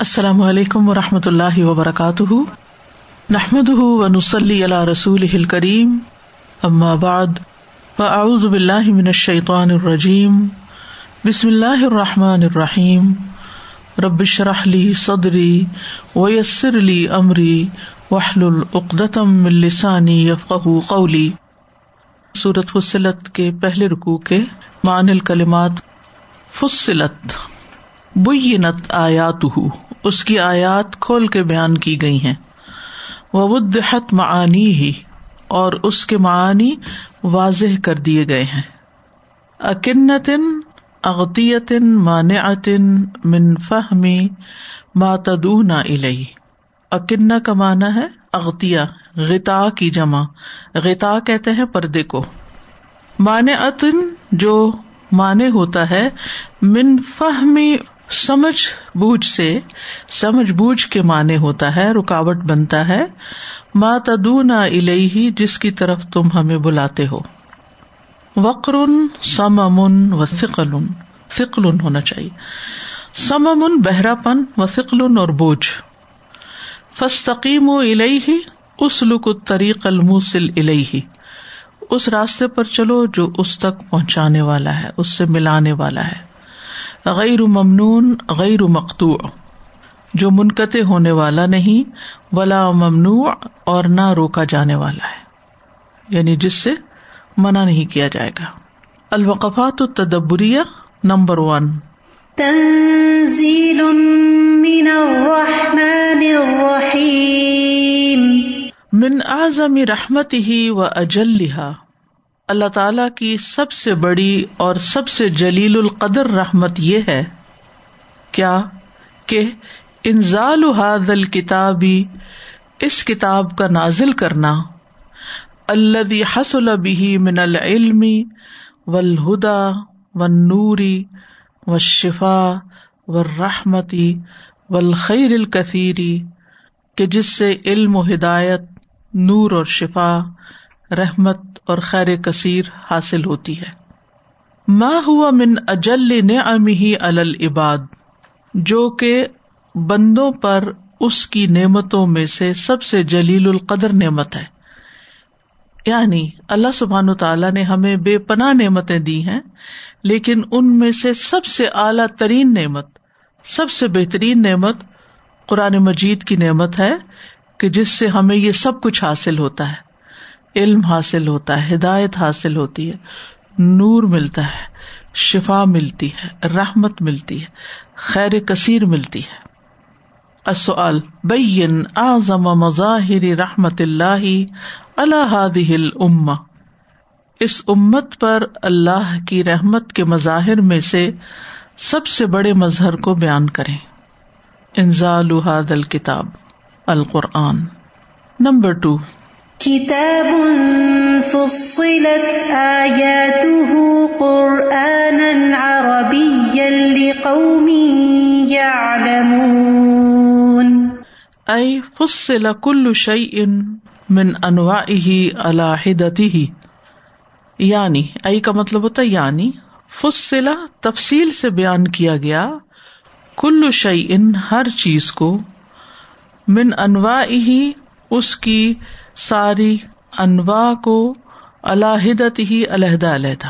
السلام علیکم و رحمۃ اللہ وبرکاتہ۔ نحمد و نسلی اللہ رسول کریم بعد، فاعوذ باللہ من الشیطان الرجیم۔ بسم اللہ الرحمٰن الرحیم۔ ربش رحلی صدری ویسر علی عمری وحل العقدم السانی یفق قولی۔ صورت فصلت کے پہلے رکوع کے مان الکلمات فصلت، بینت آیات اس کی آیات کھول کے بیان کی گئی ہیں۔ وحت معانی ہی اور اس کے معانی واضح کر دیے گئے ہیں۔ اکنتن اغتیتن مانعتن من فہمی ماتدون الئی اکن کا معنی ہے اغتیا غتا کی جمع۔ غتا کہتے ہیں پردے کو۔ مان جو مانے ہوتا ہے، من فہمی سمجھ بوجھ سے، سمجھ بوجھ کے معنی ہوتا ہے، رکاوٹ بنتا ہے۔ ماں تدونا الہی جس کی طرف تم ہمیں بلاتے ہو۔ وقر سم امن و فکل فکل ہونا چاہیے۔ سم امن بہرا پن و فکل اور بوجھ۔ فستقیم و الہی اس لک طریق الموسل الہی اس راستے پر چلو جو اس تک پہنچانے والا ہے، اس سے ملانے والا ہے۔ غیر ممنون غیر مقتوع جو منقطع ہونے والا نہیں ولا ممنوع اور نہ روکا جانے والا ہے۔ یعنی جس سے منع نہیں کیا جائے گا۔ الوقفات التدبریہ نمبر ون۔ تنزیل من الرحمن الرحیم۔ من اعظم رحمته و اجلها اللہ تعالی کی سب سے بڑی اور سب سے جلیل القدر رحمت یہ ہے، کیا کہ انزال حاضل کتابی اس کتاب کا نازل کرنا اللہ حسل بھی من العلم ولہدا و نوری و شفا و رحمتی والخیر الکثیری کہ جس سے علم و ہدایت، نور اور شفا رحمت اور خیر کثیر حاصل ہوتی ہے۔ ماں ہوا من اجل نعمه على العباد، جو کہ بندوں پر اس کی نعمتوں میں سے سب سے جلیل القدر نعمت ہے۔ یعنی اللہ سبحان تعالیٰ نے ہمیں بے پناہ نعمتیں دی ہیں، لیکن ان میں سے سب سے اعلی ترین نعمت، سب سے بہترین نعمت قرآن مجید کی نعمت ہے کہ جس سے ہمیں یہ سب کچھ حاصل ہوتا ہے۔ علم حاصل ہوتا ہے، ہدایت حاصل ہوتی ہے، نور ملتا ہے، شفا ملتی ہے، رحمت ملتی ہے، خیر کثیر ملتی ہے۔ بین اعظم مظاہر رحمت اللہ اللہ الما اس امت پر اللہ کی رحمت کے مظاہر میں سے سب سے بڑے مظہر کو بیان کریں۔ انزال الکتاب القرآن۔ نمبر ٹو کتاب فصلت آیاته قرآنا عربيا لقوم يعلمون أي فصل كل شيء من أنواعه على حدته. یعنی ای کا مطلب ہوتا ہے یعنی فصلہ تفصیل سے بیان کیا گیا کل شعین ہر چیز کو، من انواع ہی اس کی ساری انواع کو الحدت ہی علیحدہ علیحدہ۔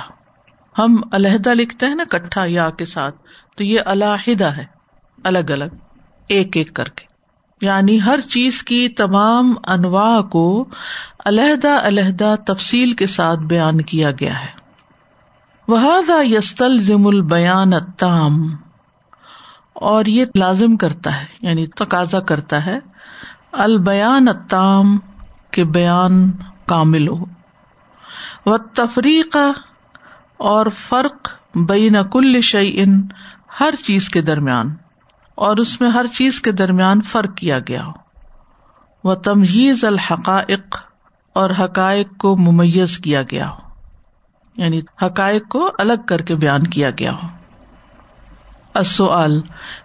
ہم علیحدہ لکھتے ہیں نا کٹھا یا کے ساتھ، تو یہ الحدہ ہے، الگ الگ، ایک ایک کر کے۔ یعنی ہر چیز کی تمام انواع کو علیحدہ علیحدہ تفصیل کے ساتھ بیان کیا گیا ہے۔ وہ یستل ضم البیان تام اور یہ لازم کرتا ہے یعنی تقاضا کرتا ہے۔ البیان تام کے بیان کامل ہو۔ و تفریق اور فرق بین کل شعین ہر چیز کے درمیان، اور اس میں ہر چیز کے درمیان فرق کیا گیا ہو۔ وہ تمہیز الحقائق اور حقائق کو ممیز کیا گیا ہو۔ یعنی حقائق کو الگ کر کے بیان کیا گیا ہو۔ السؤال،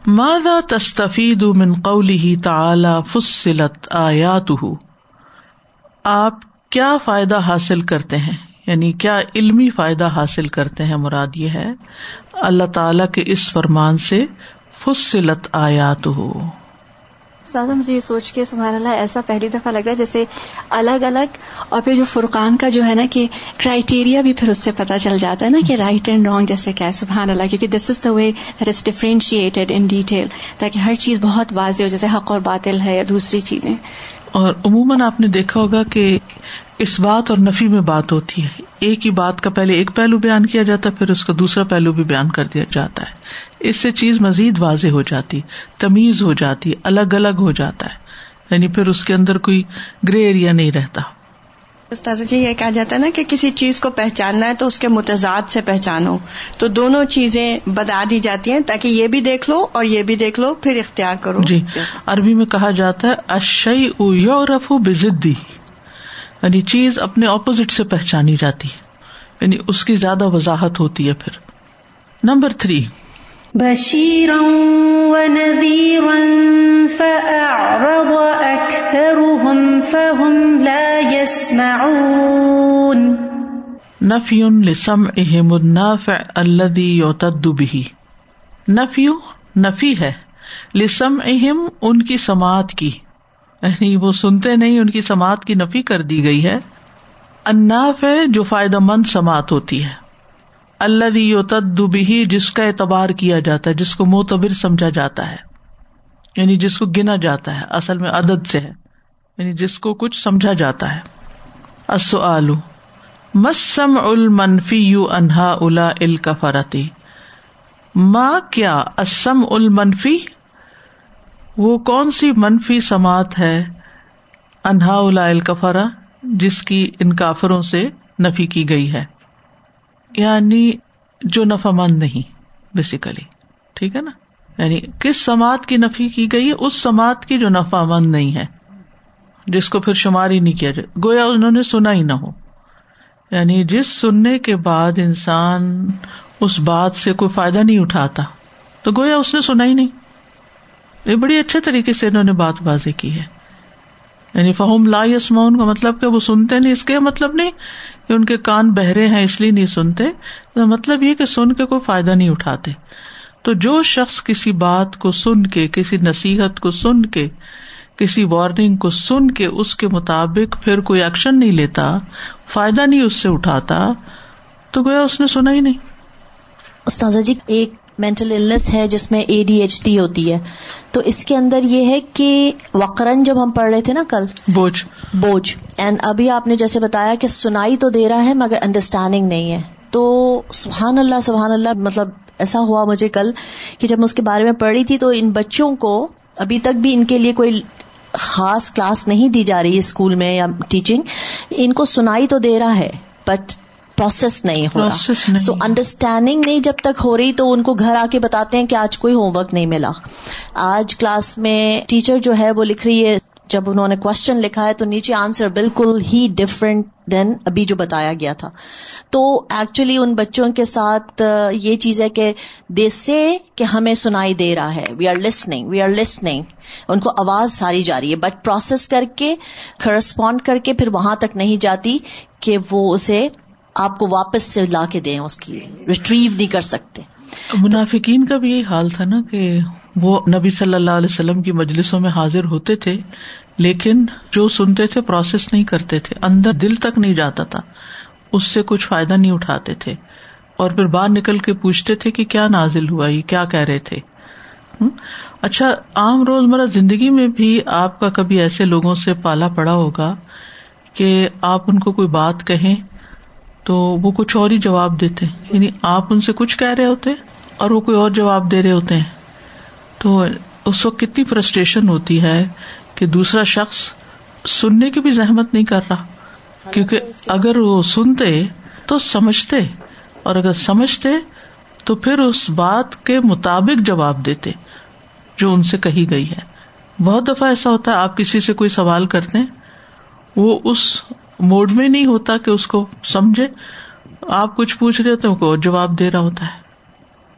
ماذا تستفید من قوله تعالی فصلت آیات آپ کیا فائدہ حاصل کرتے ہیں؟ یعنی کیا علمی فائدہ حاصل کرتے ہیں؟ مراد یہ ہے، اللہ تعالی کے اس فرمان سے فصلت آیات ہو سادہ، مجھے یہ سوچ کے سبحان اللہ، ایسا پہلی دفعہ لگ رہا ہے جیسے الگ الگ، اور پھر جو فرقان کا جو ہے نا کہ کرائٹیریا بھی پھر اس سے پتہ چل جاتا ہے نا کہ رائٹ اینڈ رانگ جیسے کیا ہے، سبحان اللہ، کیونکہ this is the way that is differentiated in detail تاکہ ہر چیز بہت واضح ہو، جیسے حق اور باطل ہے یا دوسری چیزیں۔ اور عموماً آپ نے دیکھا ہوگا کہ اس بات اور نفی میں بات ہوتی ہے۔ ایک ہی بات کا پہلے ایک پہلو بیان کیا جاتا ہے، پھر اس کا دوسرا پہلو بھی بیان کر دیا جاتا ہے۔ اس سے چیز مزید واضح ہو جاتی، تمیز ہو جاتی، الگ الگ ہو جاتا ہے۔ یعنی پھر اس کے اندر کوئی گرے ایریا نہیں رہتا۔ استاذ جی یہ کہا جاتا ہے نا کہ کسی چیز کو پہچاننا ہے تو اس کے متضاد سے پہچانو۔ تو دونوں چیزیں بتا دی جاتی ہیں تاکہ یہ بھی دیکھ لو اور یہ بھی دیکھ لو، پھر اختیار کرو۔ جی عربی میں کہا جاتا ہے اشئی یورف بزدی۔ یعنی چیز اپنے اپوزٹ سے پہچانی جاتی ہے۔ یعنی اس کی زیادہ وضاحت ہوتی ہے پھر۔ نمبر تھری بشيرا ونذيرا فأعرض أكثرهم فهم لا يسمعون. نفی لسمعهم النافع الذي يعتد به. نفی نفی ہے لسمعهم ان کی سماعت کی. یعنی وہ سنتے نہیں، ان کی سماعت کی نفی کر دی گئی ہے. النافع جو فائدہ مند سماعت ہوتی ہے۔ اللہ تدبی جس کا اعتبار کیا جاتا ہے، جس کو معتبر سمجھا جاتا ہے یعنی جس کو گنا جاتا ہے، اصل میں عدد سے ہے یعنی جس کو کچھ سمجھا جاتا ہے۔ السؤال مسم المنفی یو انہا الا الکفرتی ماں کیا اسم المنفی وہ کون سی منفی سماعت ہے انہا الا الکفرا جس کی ان کافروں سے نفی کی گئی ہے؟ یعنی جو نفع مند نہیں بیسیکلی ٹھیک ہے نا؟ یعنی کس سماعت کی نفی کی گئی اس سماعت کی جو نفع مند نہیں ہے، جس کو پھر شمار ہی نہیں کیا جائے۔ گویا انہوں نے سنا ہی نہ ہو۔ یعنی جس سننے کے بعد انسان اس بات سے کوئی فائدہ نہیں اٹھاتا، تو گویا اس نے سنا ہی نہیں۔ یہ بڑی اچھے طریقے سے انہوں نے بات بازی کی ہے۔ یعنی فہم لا یسمون کا مطلب کہ وہ سنتے نہیں، اس کے مطلب نہیں۔ ان کے کان بہرے ہیں اس لیے نہیں سنتے مطلب یہ کہ سن کے کوئی فائدہ نہیں اٹھاتے۔ تو جو شخص کسی بات کو سن کے، کسی نصیحت کو سن کے، کسی وارننگ کو سن کے، اس کے مطابق پھر کوئی ایکشن نہیں لیتا، فائدہ نہیں اس سے اٹھاتا، تو گویا اس نے سنا ہی نہیں۔ استاذہ جی ایک مینٹل ہے جس میں اے ڈی ایچ ڈی ہوتی ہے۔ تو اس کے اندر یہ ہے کہ وقرن جب ہم پڑھ رہے تھے نا کل بوجھ۔ بوجھ۔ اینڈ ابھی آپ نے جیسے بتایا کہ سنائی تو دے رہا ہے مگر انڈرسٹینڈنگ نہیں ہے۔ تو سبحان اللہ سبحان اللہ مطلب ایسا ہوا مجھے کل کہ جب میں اس کے بارے میں پڑھی تھی تو ان بچوں کو ابھی تک بھی ان کے لیے کوئی خاص کلاس نہیں دی جا رہی اسکول میں یا ٹیچنگ ان کو سنائی تو دے رہا ہے بٹ پروسیس نہیں ہو رہا. سو انڈرسٹینڈنگ نہیں جب تک ہو رہی تو ان کو گھر آ کے بتاتے ہیں کہ آج کوئی ہوم ورک نہیں ملا. آج کلاس میں ٹیچر جو ہے وہ لکھ رہی ہے جب انہوں نے کوشچن لکھا ہے تو نیچے آنسر بالکل ہی ڈفرینٹ دین ابھی جو بتایا گیا تھا. تو ایکچولی ان بچوں کے ساتھ یہ چیز ہے کہ دے سے کہ ہمیں سنائی دے رہا ہے. We are listening we are listening ان کو آواز ساری جا رہی ہے. بٹ پروسیس کر کے کرسپونڈ کر کے پھر وہاں تک نہیں جاتی کہ وہ اسے آپ کو واپس سے لا کے دیں اس کی ریٹریو نہیں کر سکتے۔ منافقین کا بھی یہی حال تھا نا کہ وہ نبی صلی اللہ علیہ وسلم کی مجلسوں میں حاضر ہوتے تھے، لیکن جو سنتے تھے پروسیس نہیں کرتے تھے، اندر دل تک نہیں جاتا تھا، اس سے کچھ فائدہ نہیں اٹھاتے تھے۔ اور پھر باہر نکل کے پوچھتے تھے کہ کیا نازل ہوا، یہ کیا کہہ رہے تھے۔ اچھا عام روزمرہ زندگی میں بھی آپ کا کبھی ایسے لوگوں سے پالا پڑا ہوگا کہ آپ ان کو کوئی بات کہیں تو وہ کچھ اور ہی جواب دیتے یعنی آپ ان سے کچھ کہہ رہے ہوتے اور وہ کوئی اور جواب دے رہے ہوتے ہیں۔ تو اس وقت کتنی فرسٹریشن ہوتی ہے کہ دوسرا شخص سننے کی بھی زحمت نہیں کر رہا۔ کیونکہ اگر وہ سنتے تو سمجھتے اور اگر سمجھتے تو پھر اس بات کے مطابق جواب دیتے جو ان سے کہی گئی ہے۔ بہت دفعہ ایسا ہوتا ہے، آپ کسی سے کوئی سوال کرتے ہیں، وہ اس موڈ میں نہیں ہوتا کہ اس کو سمجھے۔ آپ کچھ پوچھ رہے ہوتے ہیں جواب دے رہا ہوتا ہے۔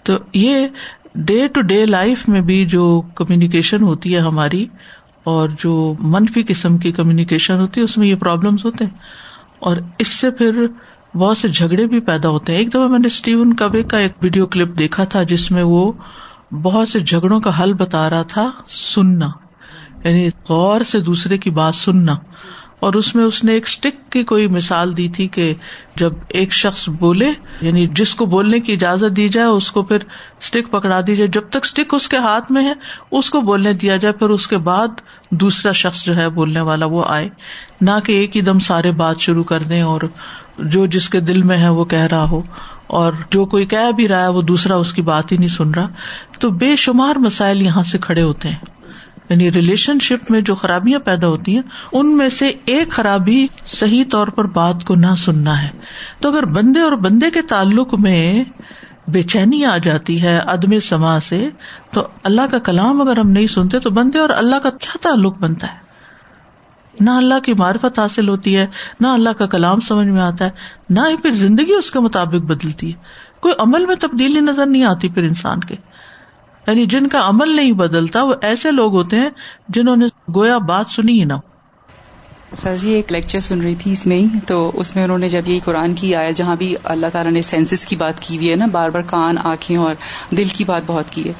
تو یہ ڈے ٹو ڈے لائف میں بھی جو کمیونیکیشن ہوتی ہے ہماری اور جو منفی قسم کی کمیونیکیشن ہوتی ہے، اس میں یہ پرابلمس ہوتے ہیں۔ اور اس سے پھر بہت سے جھگڑے بھی پیدا ہوتے ہیں۔ ایک دفعہ میں نے اسٹیون کبے کا ایک ویڈیو کلپ دیکھا تھا، جس میں وہ بہت سے جھگڑوں کا حل بتا رہا تھا، سننا۔ یعنی غور سے دوسرے کی بات سننا۔ اور اس میں اس نے ایک اسٹک کی کوئی مثال دی تھی کہ جب ایک شخص بولے یعنی جس کو بولنے کی اجازت دی جائے، اس کو پھر اسٹک پکڑا دی جائے۔ جب تک اسٹک اس کے ہاتھ میں ہے، اس کو بولنے دیا جائے، پھر اس کے بعد دوسرا شخص جو ہے بولنے والا وہ آئے۔ نہ کہ ایک ہی دم سارے بات شروع کر دیں اور جو جس کے دل میں ہے وہ کہہ رہا ہو۔ اور جو کوئی کہہ بھی رہا ہے، وہ دوسرا اس کی بات ہی نہیں سن رہا۔ تو بے شمار مسائل یہاں سے کھڑے ہوتے ہیں۔ یعنی ریلیشن شپ میں جو خرابیاں پیدا ہوتی ہیں، ان میں سے ایک خرابی صحیح طور پر بات کو نہ سننا ہے۔ تو اگر بندے اور بندے کے تعلق میں بے چینی آ جاتی ہے عدم سما سے، تو اللہ کا کلام اگر ہم نہیں سنتے تو بندے اور اللہ کا کیا تعلق بنتا ہے؟ نہ اللہ کی معرفت حاصل ہوتی ہے، نہ اللہ کا کلام سمجھ میں آتا ہے، نہ ہی پھر زندگی اس کے مطابق بدلتی ہے۔ کوئی عمل میں تبدیلی نظر نہیں آتی پھر انسان کے۔ یعنی جن کا عمل نہیں بدلتا، وہ ایسے لوگ ہوتے ہیں جنہوں نے گویا بات سنی ہی نہ سر جی ایک لیکچر سن رہی تھی اس میں ہی تو اس میں انہوں نے جب یہ قرآن کی آیا جہاں بھی اللہ تعالیٰ نے سینسز کی بات کی ہوئی ہے نا بار بار کان آنکھیں اور دل کی بات بہت کی ہے۔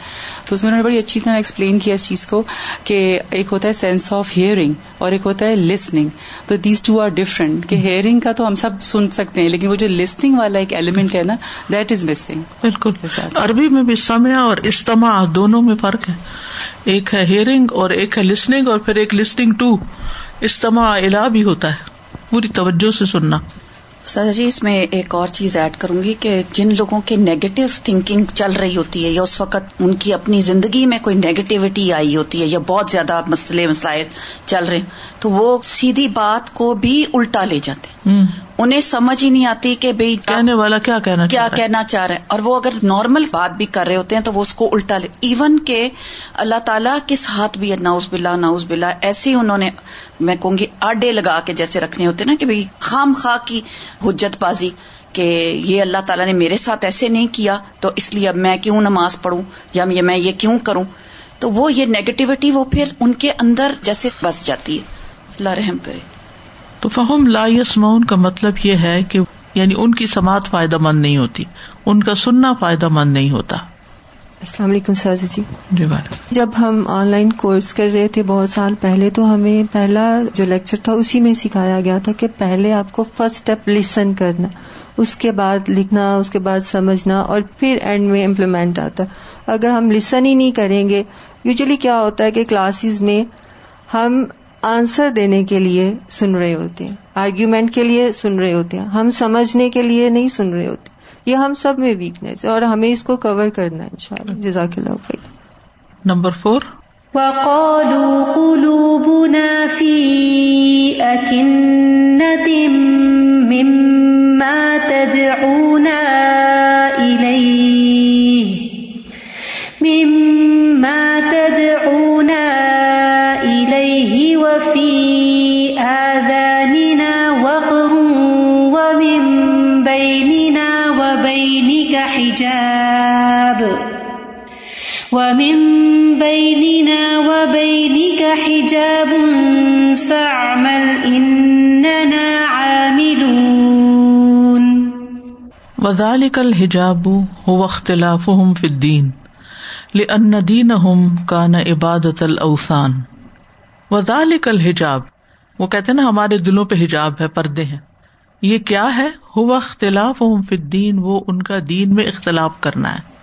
تو اس میں انہوں نے بڑی اچھی طرح ایکسپلین کیا اس چیز کو کہ ایک ہوتا ہے سینس آف ہیئرنگ اور ایک ہوتا ہے لسننگ تو دیز ٹو آر ڈفرنٹ کہ ہیئرنگ کا تو ہم سب سن سکتے ہیں لیکن وہ جو لسننگ والا ایک ایلیمنٹ ہے نا دیٹ از مسنگ بالکل۔ عربی میں بھی سمیا اور استماع دونوں میں فرق ہے۔ ایک ہے ہیئرنگ اور ایک ہے لسننگ اور پھر ایک لسننگ ٹو استماع الا بھی ہوتا ہے۔ پوری توجہ سے سننا۔ سر جی اس میں ایک اور چیز ایڈ کروں گی کہ جن لوگوں کی نیگیٹو تھنکنگ چل رہی ہوتی ہے یا اس وقت ان کی اپنی زندگی میں کوئی نیگیٹیوٹی آئی ہوتی ہے یا بہت زیادہ مسئلے مسائل چل رہے تو وہ سیدھی بات کو بھی الٹا لے جاتے انہیں سمجھ ہی نہیں آتی کہ بھائی کہنے والا کیا کہنا کیا کہنا چاہ رہے ہیں اور وہ اگر نارمل بات بھی کر رہے ہوتے ہیں تو وہ اس کو الٹا لے۔ ایون کہ اللہ تعالیٰ کس ہاتھ بھی ناؤز بلا ناؤز بلا ایسے ہی انہوں نے میں کہوں گی آڈے لگا کے جیسے رکھنے ہوتے نا کہ بھائی خام خواہ کی حجت بازی کہ یہ اللہ تعالیٰ نے میرے ساتھ ایسے نہیں کیا تو اس لیے اب میں کیوں نماز پڑھوں یا میں یہ کیوں کروں؟ تو وہ یہ نیگیٹیوٹی وہ پھر ان کے اندر جیسے بس جاتی ہے۔ اللہ رحم کرے۔ تو فہم لا یسمعون کا مطلب یہ ہے کہ یعنی ان کی سماعت فائدہ مند نہیں ہوتی ان کا سننا فائدہ مند نہیں ہوتا۔ السلام علیکم ساز جی۔ جی جب ہم آن لائن کورس کر رہے تھے بہت سال پہلے تو ہمیں پہلا جو لیکچر تھا اسی میں سکھایا گیا تھا کہ پہلے آپ کو فرسٹ اسٹیپ لسن کرنا اس کے بعد لکھنا اس کے بعد سمجھنا اور پھر اینڈ میں امپلیمنٹ آتا۔ اگر ہم لسن ہی نہیں کریں گے یوزلی کیا ہوتا ہے کہ کلاسز میں ہم آنسر دینے کے لیے سن رہے ہوتے ہیں آرگیومنٹ کے لیے سن رہے ہوتے ہیں ہم سمجھنے کے لیے نہیں سن رہے ہوتے یہ ہم سب میں ویکنیس ہے اور ہمیں اس کو کور کرنا ہے ان شاء اللہ جزاک اللہ خیر۔ Number four. وقالوا قلوبنا في أكنة مما تدعونا إليه مما تدعونا وفي آذاننا وقر ومن بيننا وبينك حجاب ومن بيننا وبينك حجاب فاعمل إننا عاملون وذلك الحجاب هو اختلافهم في الدين لأن دينهم كان عبادة الأوثان. وذلك الحجاب۔ وہ کہتے نا، ہمارے دلوں پہ حجاب ہے، پردے ہیں۔ یہ کیا ہے؟ ہوا اختلاف فی وہ ان کا دین میں اختلاف کرنا ہے۔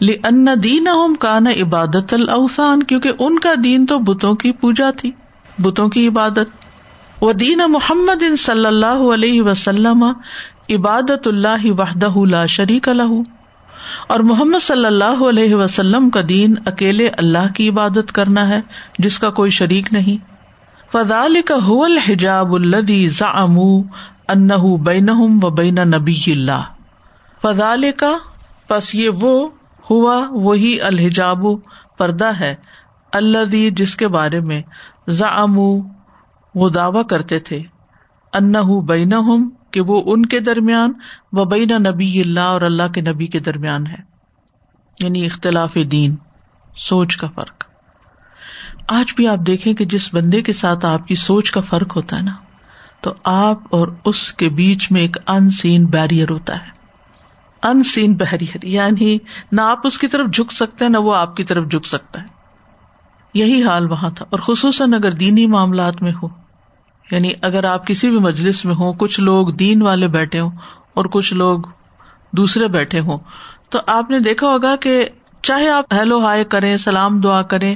ان دین ہم کا نا عبادت الاوسان کیونکہ ان کا دین تو بتوں کی پوجا تھی، بتوں کی عبادت۔ وہ دین محمد ان صلی اللہ علیہ وسلم، عبادت اللہ وحدہ لا شریک الح اور محمد صلی اللہ علیہ وسلم کا دین اکیلے اللہ کی عبادت کرنا ہے، جس کا کوئی شریک نہیں۔ فضال کا حل حجاب الدی ضام ان بین و بین نبی اللہ۔ فضال کا پس یہ وہ ہوا، وہی الحجاب پردہ ہے اللہ جس کے بارے میں ضام وہ دعوی کرتے تھے۔ ان بین کہ وہ ان کے درمیان و بین نبی اللہ اور اللہ کے نبی کے درمیان ہے۔ یعنی اختلاف دین، سوچ کا فرق۔ آج بھی آپ دیکھیں کہ جس بندے کے ساتھ آپ کی سوچ کا فرق ہوتا ہے نا، تو آپ اور اس کے بیچ میں ایک ان سین بیرئر ہوتا ہے۔ ان سین بحریت یعنی نہ آپ اس کی طرف جھک سکتے ہیں، نہ وہ آپ کی طرف جھک سکتا ہے۔ یہی حال وہاں تھا۔ اور خصوصاً اگر دینی معاملات میں ہو۔ یعنی اگر آپ کسی بھی مجلس میں ہوں، کچھ لوگ دین والے بیٹھے ہوں اور کچھ لوگ دوسرے بیٹھے ہوں، تو آپ نے دیکھا ہوگا کہ چاہے آپ ہیلو ہائے کریں، سلام دعا کریں،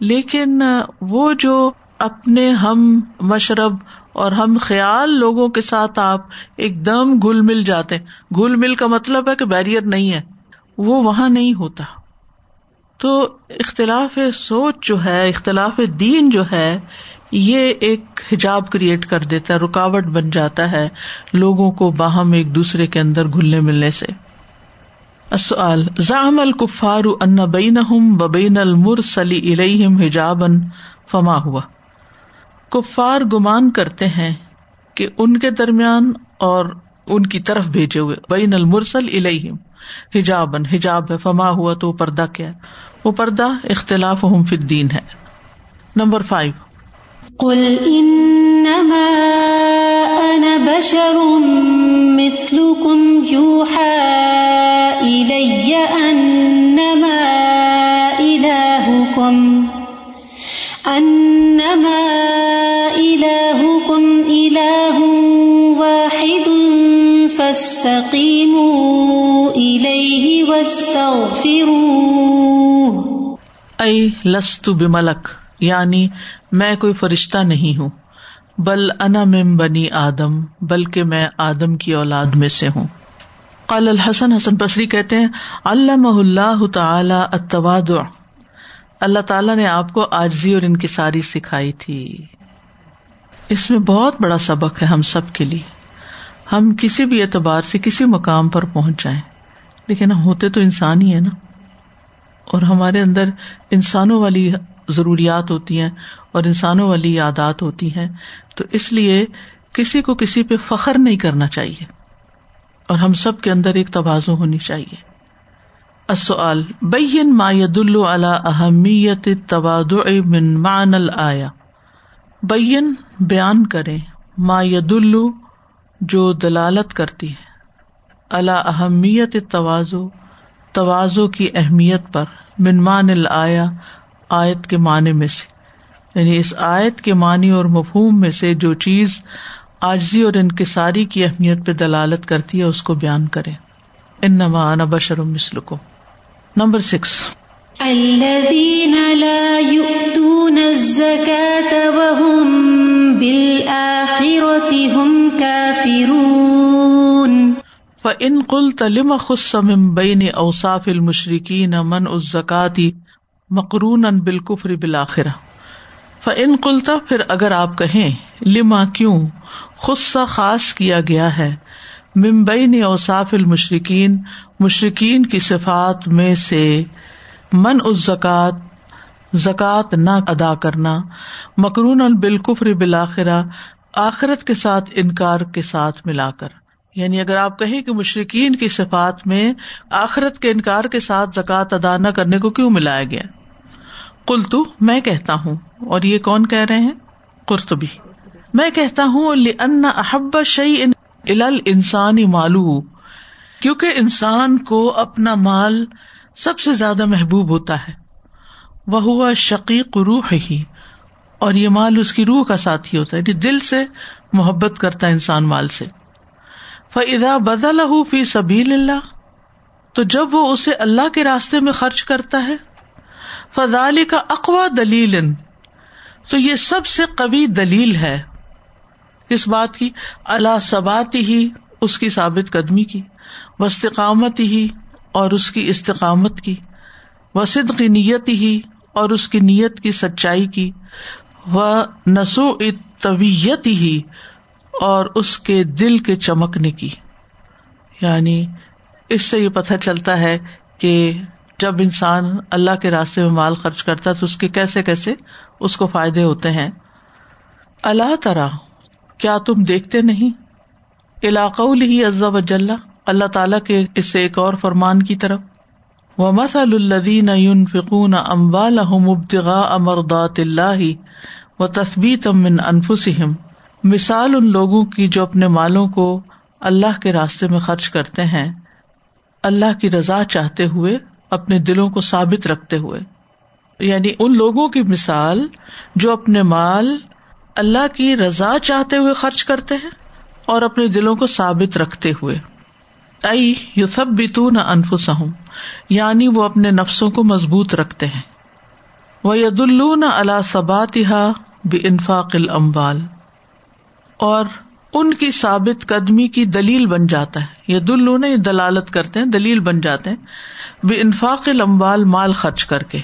لیکن وہ جو اپنے ہم مشرب اور ہم خیال لوگوں کے ساتھ آپ ایک دم گل مل جاتے گل مل کا مطلب ہے کہ بیریئر نہیں ہے، وہ وہاں نہیں ہوتا۔ تو اختلاف سوچ جو ہے، اختلاف دین جو ہے یہ ایک حجاب کریٹ کر دیتا ہے رکاوٹ بن جاتا ہے لوگوں کو باہم ایک دوسرے کے اندر گلنے ملنے سے۔ السؤال، زعم ان بینہم و بین المرسل الیہم حجابا، فما ہوا؟ کفار گمان کرتے ہیں کہ ان کے درمیان اور ان کی طرف بھیجے ہوئے، بین المرسل الیہم حجابن حجاب ہے، فما ہوا تو پردہ کیا؟ ہے وہ پردہ اختلاف فی الدین ہے۔ Number five. قل انما انا بشر مثلكم يوحى الي انما الهكم انما الهكم اله واحد فاستقيموا اليه واستغفروه. اے لست بملک یعنی میں کوئی فرشتہ نہیں ہوں۔ بل انا مم بنی آدم، بلکہ میں آدم کی اولاد میں سے ہوں۔ قال الحسن، حسن پسری کہتے ہیں اللہ اللہ تعالی اتواد اللہ تعالیٰ نے آپ کو آجزی اور ان کی ساری سکھائی تھی۔ اس میں بہت بڑا سبق ہے ہم سب کے لیے۔ ہم کسی بھی اعتبار سے کسی مقام پر پہنچ جائیں۔ لیکن ہم ہوتے تو انسان ہی ہے نا۔ اور ہمارے اندر انسانوں والی ضروریات ہوتی ہیں۔ اور انسانوں والی یادات ہوتی ہیں، تو اس لیے کسی کو کسی پہ فخر نہیں کرنا چاہیے۔ اور ہم سب کے اندر ایک توازو ہونی چاہیے۔ السؤال، بین ما يدل على اہمیت تبادع من مان آیا بین، بیان کرے ما يدل جو دلالت کرتی ہے۔ اللہ اہمیت توازو توازو کی اہمیت پر، من مان آیا آیت کے معنی میں سے۔ یعنی اس آیت کے معنی اور مفہوم میں سے جو چیز آجزی اور انکساری کی اہمیت پہ دلالت کرتی ہے اس کو بیان کرے ان نما بشر مسل کو نمبر سکس۔ الذين لا يؤتون الزكاة وهم بالآخرة هم كافرون فإن قلت لم خص من بين أوصاف المشركين من الزكاة مقرون بالکفر بالآخرہ فن قلتا پھر اگر آپ کہیں، لما کیوں؟ خصہ خاص کیا گیا ہے۔ ممبئی اوصاف المشرقین مشرقین کی صفات میں سے من اس زکات زکات نہ ادا کرنا۔ مقرون بالکفر بالآخرہ، آخرت کے ساتھ انکار کے ساتھ ملا کر۔ یعنی اگر آپ کہیں کہ مشرقین کی صفات میں آخرت کے انکار کے ساتھ زکات ادا نہ کرنے کو کیوں ملایا گیا؟ کل تو میں کہتا ہوں۔ اور یہ کون کہہ رہے ہیں؟ قرطبی۔ میں کہتا ہوں ان احب شعی انسانی مالو کیونکہ انسان کو اپنا مال سب سے زیادہ محبوب ہوتا ہے۔ وہ ہوا شقیق روح ہی اور یہ مال اس کی روح کا ساتھی ہوتا ہے یعنی دل سے محبت کرتا ہے انسان مال سے۔ فضا بدل فی سبیل اللہ تو جب وہ اسے اللہ کے راستے میں خرچ کرتا ہے فضال کا اقوا دلیل تو یہ سب سے قوی دلیل ہے کس بات کی۔ اللہ سبات ہی اس کی ثابت قدمی کی۔ وسطامت ہی اور اس کی استقامت کی۔ وسد کی نیت ہی اور اس کی نیت کی سچائی کی۔ و نسو طویت ہی اور اس کے دل کے چمکنے کی۔ یعنی اس سے یہ پتہ چلتا ہے کہ جب انسان اللہ کے راستے میں مال خرچ کرتا ہے تو اس کے کیسے کیسے اس کو فائدے ہوتے ہیں؟ اللہ طرح کیا تم دیکھتے نہیں؟ علاقہ عزا وجل اللہ تعالی کے اس سے ایک اور فرمان کی طرف۔ و مسل الدین فکون امبال مبتغا امردات اللہ و تصبیت امن انفسم مثال ان لوگوں کی جو اپنے مالوں کو اللہ کے راستے میں خرچ کرتے ہیں۔ اللہ کی رضا چاہتے ہوئے اپنے دلوں کو ثابت رکھتے ہوئے۔ یعنی ان لوگوں کی مثال جو اپنے مال اللہ کی رضا چاہتے ہوئے خرچ کرتے ہیں اور اپنے دلوں کو ثابت رکھتے ہوئے۔ ائی یو سب بیتو نہ انفس یعنی وہ اپنے نفسوں کو مضبوط رکھتے ہیں۔ وہ ید اللہ اللہ سبات بے انفاق الاموال اور ان کی ثابت قدمی کی دلیل بن جاتا ہے۔ ید اللہ یہ دلالت کرتے ہیں، دلیل بن جاتے ہیں۔ بے انفاق الاموال مال خرچ کر کے۔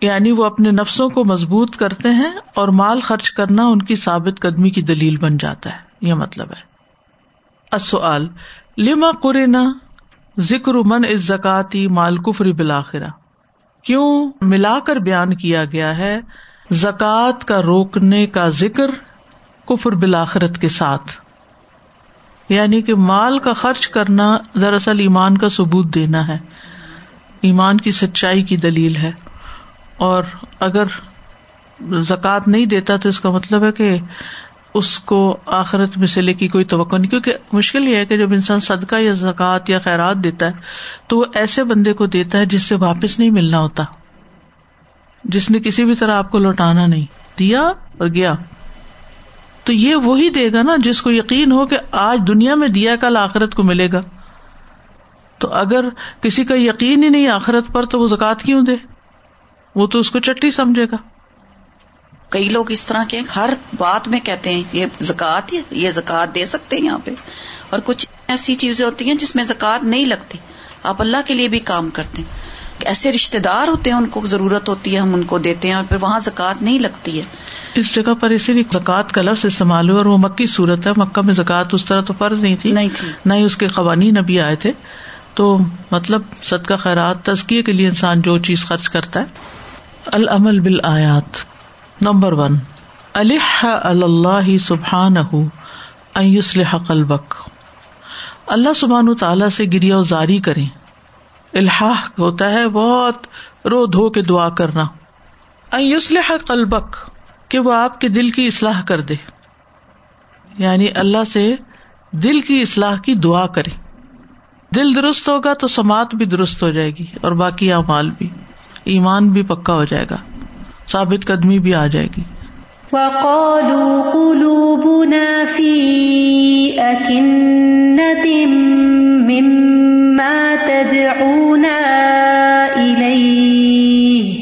یعنی وہ اپنے نفسوں کو مضبوط کرتے ہیں اور مال خرچ کرنا ان کی ثابت قدمی کی دلیل بن جاتا ہے۔ یہ مطلب ہے۔ لما قرینا ذکر من از زکاتی مال کفری بلاخرا کیوں ملا کر بیان کیا گیا ہے؟ زکوٰۃ کا روکنے کا ذکر کفر بلاخرت کے ساتھ۔ یعنی کہ مال کا خرچ کرنا دراصل ایمان کا ثبوت دینا ہے۔ ایمان کی سچائی کی دلیل ہے۔ اور اگر زکوٰۃ نہیں دیتا تو اس کا مطلب ہے کہ اس کو آخرت میں سے کی کوئی توقع نہیں۔ کیونکہ مشکل یہ ہے کہ جب انسان صدقہ یا زکوٰۃ یا خیرات دیتا ہے تو وہ ایسے بندے کو دیتا ہے جس سے واپس نہیں ملنا ہوتا۔ جس نے کسی بھی طرح آپ کو لوٹانا نہیں۔ دیا اور گیا۔ تو یہ وہی دے گا نا جس کو یقین ہو کہ آج دنیا میں دیا کل آخرت کو ملے گا۔ تو اگر کسی کا یقین ہی نہیں آخرت پر تو وہ زکات کیوں دے؟ وہ تو اس کو چٹی سمجھے گا۔ کئی لوگ اس طرح کے ہر بات میں کہتے ہیں، یہ زکات یہ زکات دے سکتے ہیں یہاں پہ۔ اور کچھ ایسی چیزیں ہوتی ہیں جس میں زکات نہیں لگتی۔ آپ اللہ کے لیے بھی کام کرتے ہیں۔ ایسے رشتے دار ہوتے ہیں ان کو ضرورت ہوتی ہے ہم ان کو دیتے ہیں اور پھر وہاں زکات نہیں لگتی ہے۔ اس جگہ پر اسی لیے زکوٰۃ کا لفظ استعمال ہوا اور وہ مکی صورت ہے۔ مکہ میں زکوٰۃ اس طرح تو فرض نہیں تھی نہیں تھی۔ نہ ہی اس کے قوانین ابھی آئے تھے۔ تو مطلب صدقہ خیرات تزکیے کے لیے انسان جو چیز خرچ کرتا ہے۔ العمل بال آیات نمبر ون۔ اللہ سبحان قلبک۔ اللہ سبحان تعالی سے گریا زاری کریں۔ الحاح ہوتا ہے بہت رو دھو کے دعا کرنا۔ ایسلح قلبک، کہ وہ آپ کے دل کی اصلاح کر دے۔ یعنی اللہ سے دل کی اصلاح کی دعا کرے۔ دل درست ہوگا تو سماعت بھی درست ہو جائے گی اور باقی اعمال بھی۔ ایمان بھی پکا ہو جائے گا، ثابت قدمی بھی آ جائے گی۔ وقالوا قلوبنا في أكنة مما ما تدعونا إليه.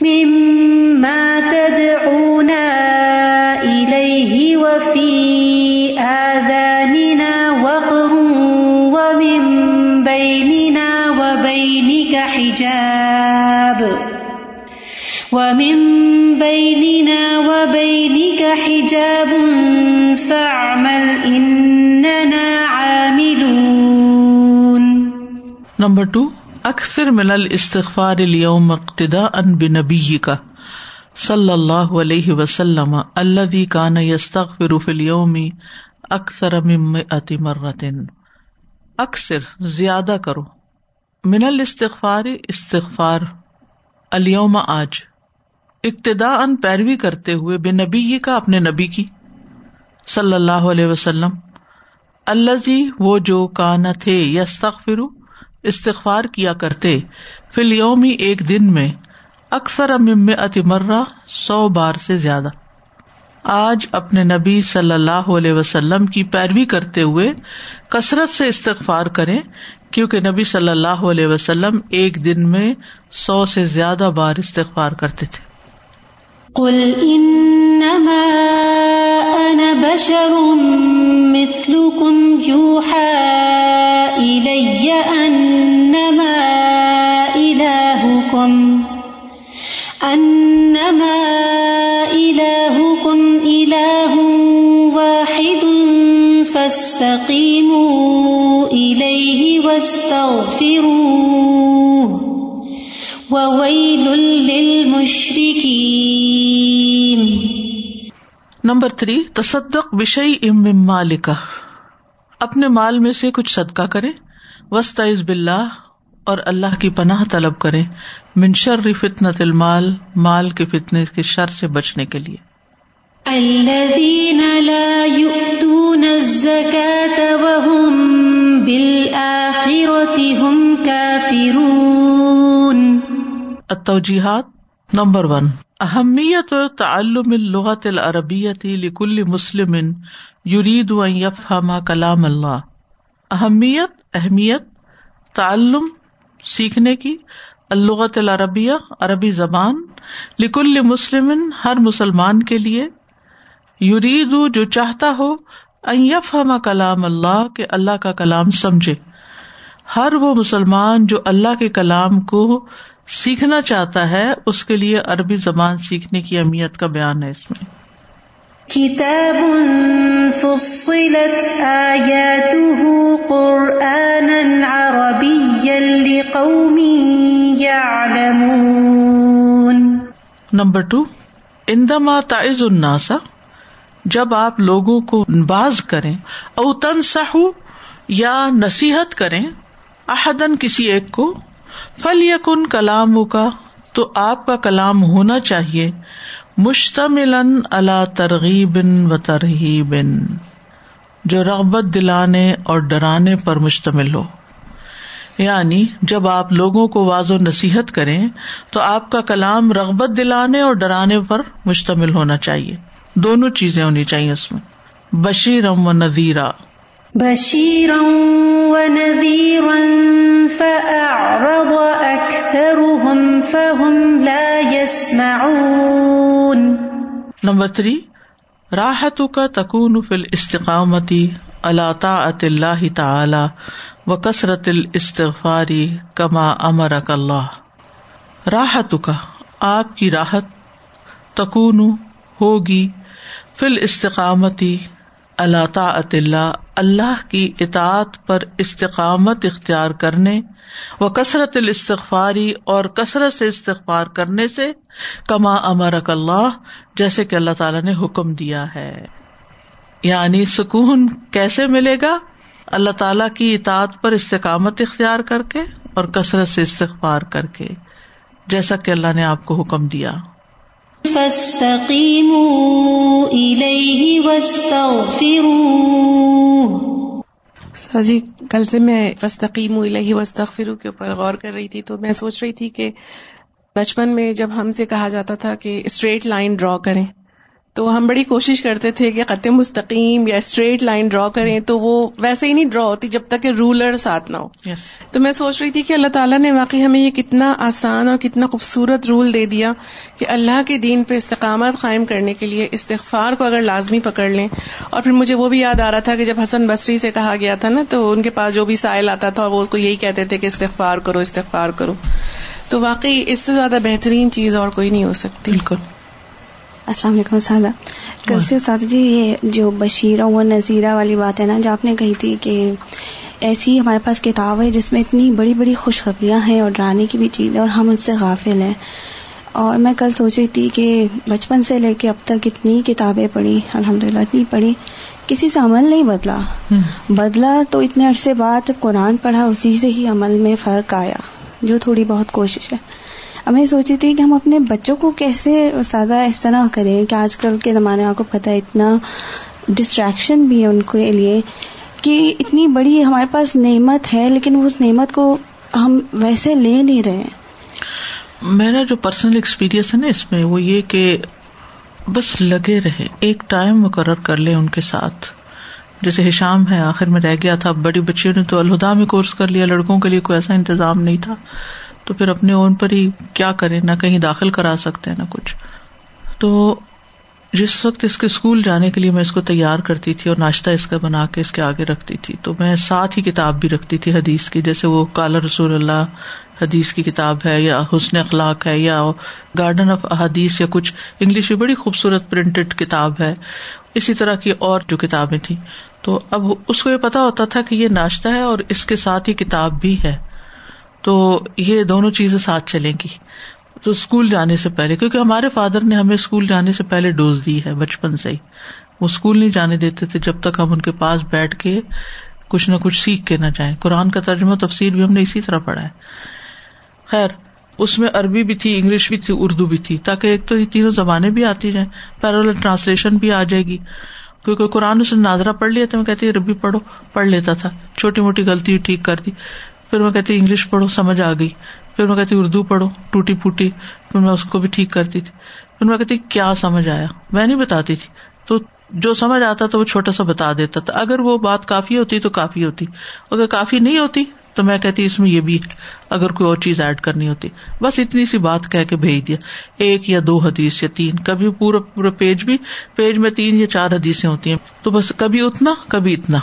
مما تدعونا إليه وفي آذاننا وقر ومن بيننا وبينك حجاب. ومن بيننا وبينك حجاب فاعمل إننا نمبر ٹو اکثر من الاستغفار اليوم اقتداء بنبی کا صلی اللہ علیہ وسلم الذي كان يستغفر في اليوم اکثر من مئة اکثر، زیادہ کرو. من الاستغفار، استغفار، اليوم آج. ابتدا ان پیروی کرتے ہوئے بے نبی کا اپنے نبی کی صلی اللہ علیہ وسلم اللہ وہ جو کانا تھے یس استغفار کیا کرتے۔ فل یومی ایک دن میں اکثر امم اتمرہ سو بار سے زیادہ۔ آج اپنے نبی صلی اللہ علیہ وسلم کی پیروی کرتے ہوئے کثرت سے استغفار کریں، کیونکہ نبی صلی اللہ علیہ وسلم ایک دن میں سو سے زیادہ بار استغفار کرتے تھے۔ قل انما انا بشر مثلكم يوحى الي انما الهكم انما الهكم اله واحد فاستقيموا اليه واستغفروه، وويل للمشركين. نمبر تھری تصدق بشئی ام مالکا اپنے مال میں سے کچھ صدقہ کرے وسط بلّہ اور اللہ کی پناہ طلب کرے منشر فتنت المال مال کے فتنے کے شر سے بچنے کے لیے۔ الذين لا يؤتون الزكاة وهم بالآخرة هم كافرون۔ التوجیحات نمبر ون۔ اہمیت تعلم اللغت العربیت لکل مسلم یرید ان یفہم کلام اللہ۔ اہمیت اہمیت، تعلم سیکھنے کی، اللغت العربیہ، عربی زبان لکل مسلم ہر مسلمان کے لیے۔ یرید جو چاہتا ہو ان کلام اللہ کہ اللہ کا کلام سمجھے۔ ہر وہ مسلمان جو اللہ کے کلام کو سیکھنا چاہتا ہے اس کے لیے عربی زبان سیکھنے کی اہمیت کا بیان ہے اس میں۔ كتاب فصلت آياته قرآنا لقوم يعلمون نمبر ٹو اندما تعز الناسا جب آپ لوگوں کو باز کریں او تنصح یا نصیحت کریں احدن کسی ایک کو فل یقن کلام کا تو آپ کا کلام ہونا چاہیے مشتمل اللہ ترغیب و ترغیب جو رغبت دلانے اور ڈرانے پر مشتمل ہو۔ یعنی جب آپ لوگوں کو واض و نصیحت کریں، تو آپ کا کلام رغبت دلانے اور ڈرانے پر مشتمل ہونا چاہیے۔ دونوں چیزیں ہونی چاہیے اس میں۔ بشیرم و نذیرہ بشيرا ونذيرا فأعرض يسمعون. نمبر تھری راحت کا تکون فل استقامتی اللہ طاعت اللہ تعالی و کثرت الاستغفاری کما امرک اللہ. راحت کا آپ کی راحت تکون ہوگی فل استقامتی اللہ طاعت اللہ اللہ کی اطاعت پر استقامت اختیار کرنے و کثرت الاستغفاری اور کثرت سے استغفار کرنے سے کما امرک اللہ، جیسے کہ اللہ تعالیٰ نے حکم دیا ہے۔ یعنی سکون کیسے ملے گا؟ اللہ تعالی کی اطاعت پر استقامت اختیار کر کے اور کثرت سے استغفار کر کے، جیسا کہ اللہ نے آپ کو حکم دیا۔ فاستقيموا إليه واستغفروه سر جی کل سے میں فستقیم الہی وستغفرو کے اوپر غور کر رہی تھی، تو میں سوچ رہی تھی کہ بچپن میں جب ہم سے کہا جاتا تھا کہ اسٹریٹ لائن ڈرا کریں۔ تو ہم بڑی کوشش کرتے تھے کہ قطع مستقیم یا اسٹریٹ لائن ڈرا کریں تو وہ ویسے ہی نہیں ڈرا ہوتی جب تک کہ رولر ساتھ نہ ہو۔ تو میں سوچ رہی تھی کہ اللہ تعالیٰ نے واقعی ہمیں یہ کتنا آسان اور کتنا خوبصورت رول دے دیا کہ اللہ کے دین پہ استقامت قائم کرنے کے لیے استغفار کو اگر لازمی پکڑ لیں۔ اور پھر مجھے وہ بھی یاد آ رہا تھا کہ جب حسن بصری سے کہا گیا تھا نا تو ان کے پاس جو بھی سائل آتا تھا وہ اس کو یہی کہتے تھے کہ استغفار کرو استغفار کرو۔ تو واقعی اس سے زیادہ بہترین چیز اور کوئی نہیں ہو سکتی۔ بالکل۔ السلام علیکم سادہ کل سے استاد جی یہ جو بشیرہ و نذیرہ والی بات ہے نا جو آپ نے کہی تھی کہ ایسی ہمارے پاس کتاب ہے جس میں اتنی بڑی بڑی خوشخبریاں ہیں اور ڈرانے کی بھی چیزیں اور ہم اس سے غافل ہیں۔ اور میں کل سوچ رہی تھی کہ بچپن سے لے کے اب تک اتنی کتابیں پڑھی الحمد للہ اتنی پڑھی کسی سے عمل نہیں بدلا۔ بدلا تو اتنے عرصے بعد جب قرآن پڑھا اسی سے ہی عمل میں فرق آیا جو تھوڑی بہت کوشش ہے۔ اب میں سوچی تھی کہ ہم اپنے بچوں کو کیسے سادہ اس طرح کریں کہ آج کل کے زمانے آپ کو پتہ ہے اتنا ڈسٹریکشن بھی ہے ان کے لیے کہ اتنی بڑی ہمارے پاس نعمت ہے لیکن اس نعمت کو ہم ویسے لے نہیں رہے میرا جو پرسنل ایکسپیرئنس ہے نا اس میں وہ یہ کہ بس لگے رہے، ایک ٹائم مقرر کر لے ان کے ساتھ۔ جیسے ہشام ہے، آخر میں رہ گیا تھا، بڑی بچیوں نے تو الہدا میں کورس کر لیا، لڑکوں کے لیے کوئی ایسا انتظام نہیں تھا۔ تو پھر اپنے اون پر ہی کیا کرے نہ کہیں داخل کرا سکتے ہیں، نہ کچھ۔ تو جس وقت اس کے اسکول جانے کے لیے میں اس کو تیار کرتی تھی اور ناشتہ اس کا بنا کے اس کے آگے رکھتی تھی، تو میں ساتھ ہی کتاب بھی رکھتی تھی حدیث کی، جیسے وہ کالا رسول اللہ حدیث کی کتاب ہے یا حسن اخلاق ہے یا گارڈن آف حدیث یا کچھ انگلش میں بڑی خوبصورت پرنٹڈ کتاب ہے۔ اسی طرح کی اور جو کتابیں تھیں۔ تو اب اس کو یہ پتا ہوتا تھا کہ یہ ناشتہ ہے اور اس کے ساتھ ہی کتاب بھی ہے۔ تو یہ دونوں چیزیں ساتھ چلیں گی۔ تو اسکول جانے سے پہلے، کیونکہ ہمارے فادر نے ہمیں اسکول جانے سے پہلے ڈوز دی ہے بچپن سے ہی۔ وہ اسکول نہیں جانے دیتے تھے جب تک ہم ان کے پاس بیٹھ کے کچھ نہ کچھ سیکھ کے نہ جائیں۔ قرآن کا ترجمہ تفصیل بھی ہم نے اسی طرح پڑھا ہے۔ خیر، اس میں عربی بھی تھی، انگلش بھی تھی، اردو بھی تھی، تاکہ ایک تو یہ تینوں زبانیں بھی آتی جائیں پیرل ٹرانسلیشن بھی آ جائے گی۔ کیونکہ قرآن اس نے ناظرہ پڑھ لیا تو میں کہتی ربی پڑھو، پڑھ لیتا تھا۔ چھوٹی موٹی غلطی ٹھیک کر دی۔ پھر میں کہتی انگلش پڑھو، سمجھ آ گئی. پھر میں کہتی، اردو پڑھو ٹوٹی پھوٹی پھر میں اس کو بھی ٹھیک کرتی تھی۔ پھر میں کہتی، کیا سمجھ آیا؟ میں نہیں بتاتی تھی۔ تو جو سمجھ آتا تو وہ چھوٹا سا بتا دیتا تھا۔ اگر وہ بات کافی ہوتی تو کافی ہوتی۔ اگر کافی نہیں ہوتی تو میں کہتی، اس میں یہ بھی اگر کوئی اور چیز ایڈ کرنی ہوتی۔ بس اتنی سی بات کہہ کے بھیج دیا۔ ایک یا دو حدیث یا تین، کبھی پورا پورا پیج بھی، پیج میں تین یا چار حدیثیں ہوتی ہیں۔ تو بس کبھی اتنا کبھی اتنا۔